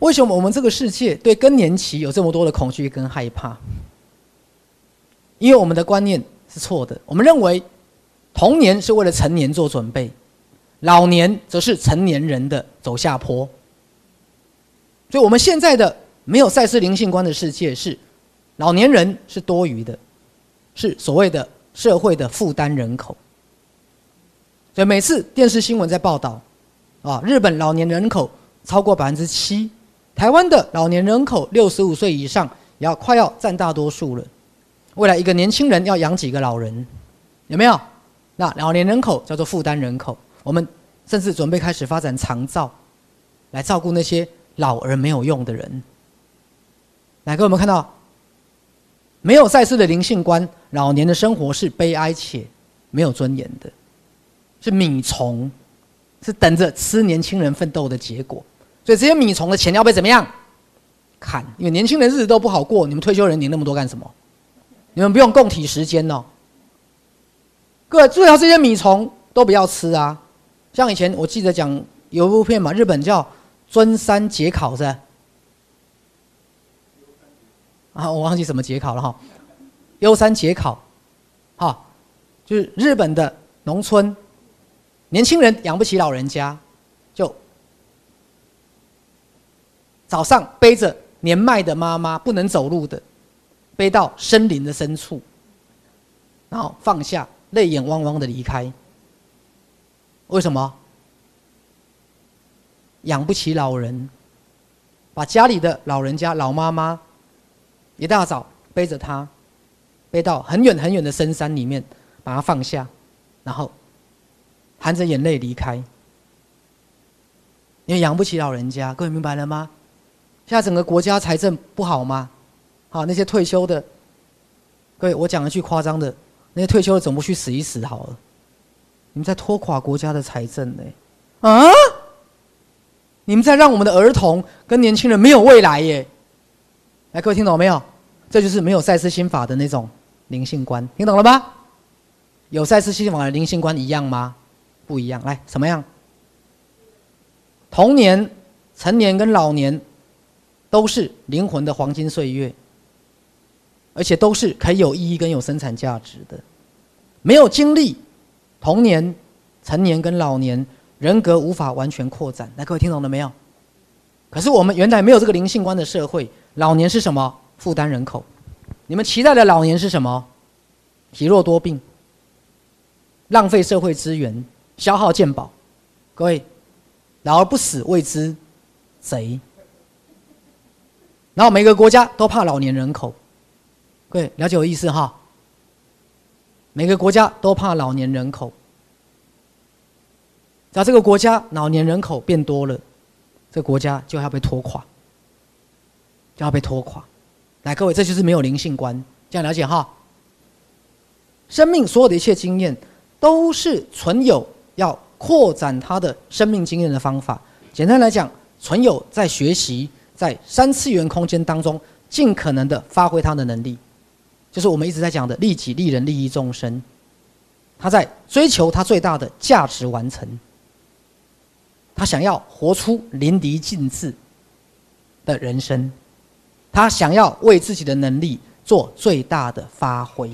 为什么我们这个世界对更年期有这么多的恐惧跟害怕？因为我们的观念是错的，我们认为童年是为了成年做准备，老年则是成年人的走下坡。所以，我们现在的没有赛斯灵性观的世界是，老年人是多余的，是所谓的社会的负担人口。所以，每次电视新闻在报道，啊，日本老年人口超过百分之七。台湾的老年人口六十五岁以上，也要快要占大多数了。未来一个年轻人要养几个老人，有没有？那老年人口叫做负担人口。我们甚至准备开始发展长照，来照顾那些老而没有用的人。来，各位有没有看到？没有赛事的灵性观，老年的生活是悲哀且没有尊严的，是米虫，是等着吃年轻人奋斗的结果。所以这些米虫的钱要被怎么样砍？因为年轻人日子都不好过，你们退休人领那么多干什么？你们不用供体时间哦。各位，最好这些米虫都不要吃啊。像以前我记得讲有一部片嘛，日本叫《尊山节考》是？啊，我忘记什么节考了哈。优山节考，哈，就是日本的农村年轻人养不起老人家。就早上背着年迈的妈妈不能走路的，背到森林的深处，然后放下，泪眼汪汪的离开。为什么？养不起老人，把家里的老人家老妈妈一大早背着他，背到很远很远的深山里面，把他放下，然后含着眼泪离开。因为养不起老人家，各位明白了吗？现在整个国家财政不好吗？好，那些退休的，各位，我讲一句夸张的，那些退休的总不去死一死好了？你们在拖垮国家的财政呢？啊？你们在让我们的儿童跟年轻人没有未来耶？来，各位听懂没有？这就是没有赛斯心法的那种灵性观，听懂了吗？有赛斯心法的灵性观一样吗？不一样。来，什么样？童年、成年跟老年。都是灵魂的黄金岁月，而且都是可以有意义跟有生产价值的。没有经历童年、成年跟老年，人格无法完全扩展。来，各位听懂了没有？可是我们原来没有这个灵性观的社会，老年是什么？负担人口。你们期待的老年是什么？体弱多病，浪费社会资源，消耗健保。各位，老而不死谓之贼。然后每个国家都怕老年人口，各位了解我意思哈？每个国家都怕老年人口，只要这个国家老年人口变多了，这个国家就要被拖垮，就要被拖垮。来，各位，这就是没有灵性观，这样了解哈？生命所有的一切经验，都是存有要扩展他的生命经验的方法。简单来讲，存有在学习。在三次元空间当中，尽可能的发挥他的能力，就是我们一直在讲的利己、利人、利益众生。他在追求他最大的价值完成，他想要活出淋漓尽致的人生，他想要为自己的能力做最大的发挥。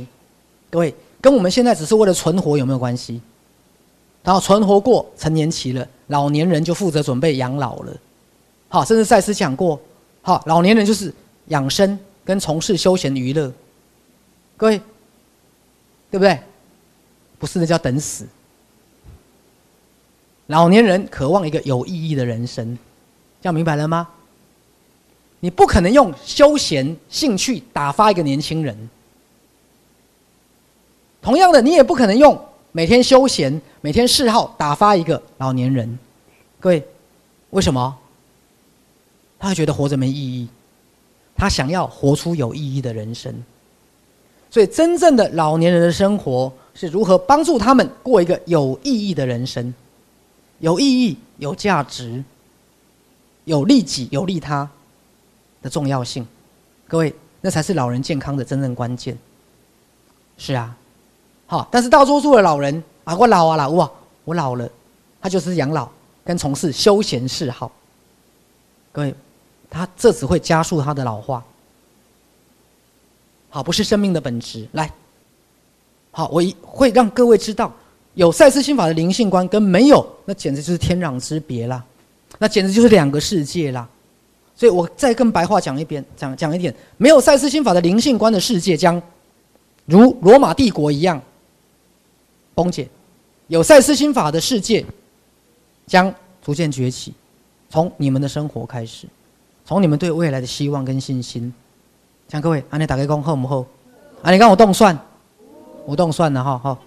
各位，跟我们现在只是为了存活有没有关系？然后存活过成年期了，老年人就负责准备养老了。好，甚至赛斯讲过，好，老年人就是养生跟从事休闲娱乐，各位，对不对？不是，那叫等死。老年人渴望一个有意义的人生，这样明白了吗？你不可能用休闲兴趣打发一个年轻人，同样的，你也不可能用每天休闲、每天嗜好打发一个老年人。各位，为什么？他觉得活着没意义，他想要活出有意义的人生。所以，真正的老年人的生活是如何帮助他们过一个有意义的人生，有意义、有价值、有利己、有利他的重要性。各位，那才是老人健康的真正关键。是啊，好，但是大多数的老人啊，我老啊老哇，我老了，他就是养老跟从事休闲嗜好。各位。它这只会加速它的老化。好，不是生命的本质。来，好，我一会让各位知道，有赛斯心法的灵性观跟没有，那简直就是天壤之别啦，那简直就是两个世界啦。所以我再跟白话讲一遍，讲讲一点，没有赛斯心法的灵性观的世界将如罗马帝国一样崩解，有赛斯心法的世界将逐渐崛起。从你们的生活开始，从你们对未来的希望跟信心。像各位，安尼打开工好唔好？安尼讲我动算，我动算了哈，好。